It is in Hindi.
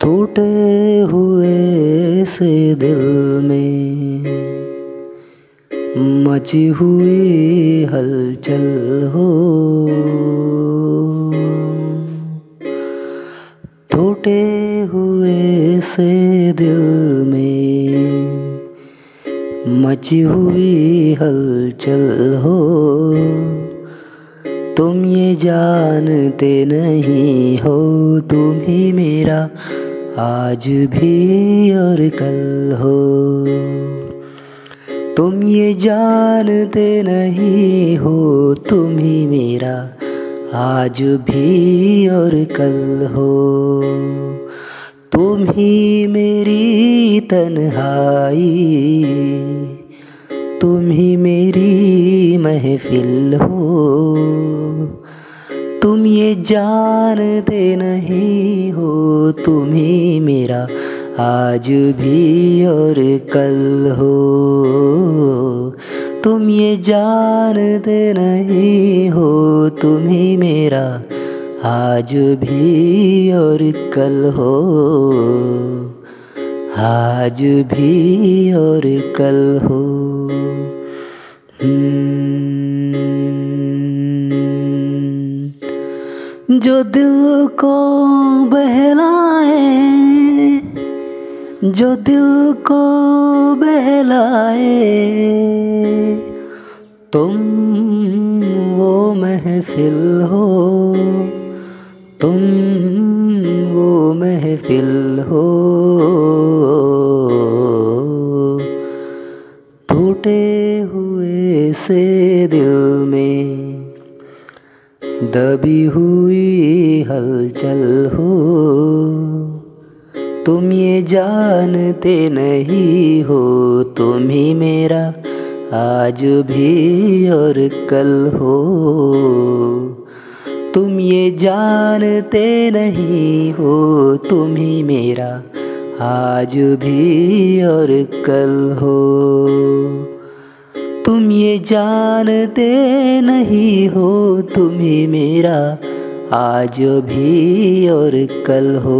टूटे हुए से दिल में मची हुई हलचल हो। टूटे हुए से दिल में मची हुई हलचल हो। तुम ये जानते नहीं हो, तुम ही मेरा आज भी और कल हो। तुम ये जानते नहीं हो, तुम ही मेरा आज भी और कल हो। तुम ही मेरी तन्हाई, तुम ही मेरी महफिल हो। तुम ये जानते नहीं हो तुम ही मेरा आज भी और कल हो। तुम ये जानते नहीं हो तुम ही मेरा आज भी और कल हो। आज भी और कल हो। जो दिल को बहलाए, जो दिल को बहलाए, तुम वो महफिल हो, तुम वो महफिल हो। टूटे हुए से दिल में दबी हुई हलचल हो। तुम ये जानते नहीं हो, तुम ही मेरा आज भी और कल हो। तुम ये जानते नहीं हो, तुम ही मेरा आज भी और कल हो। जानते नहीं हो तुम्हें मेरा आज भी और कल हो।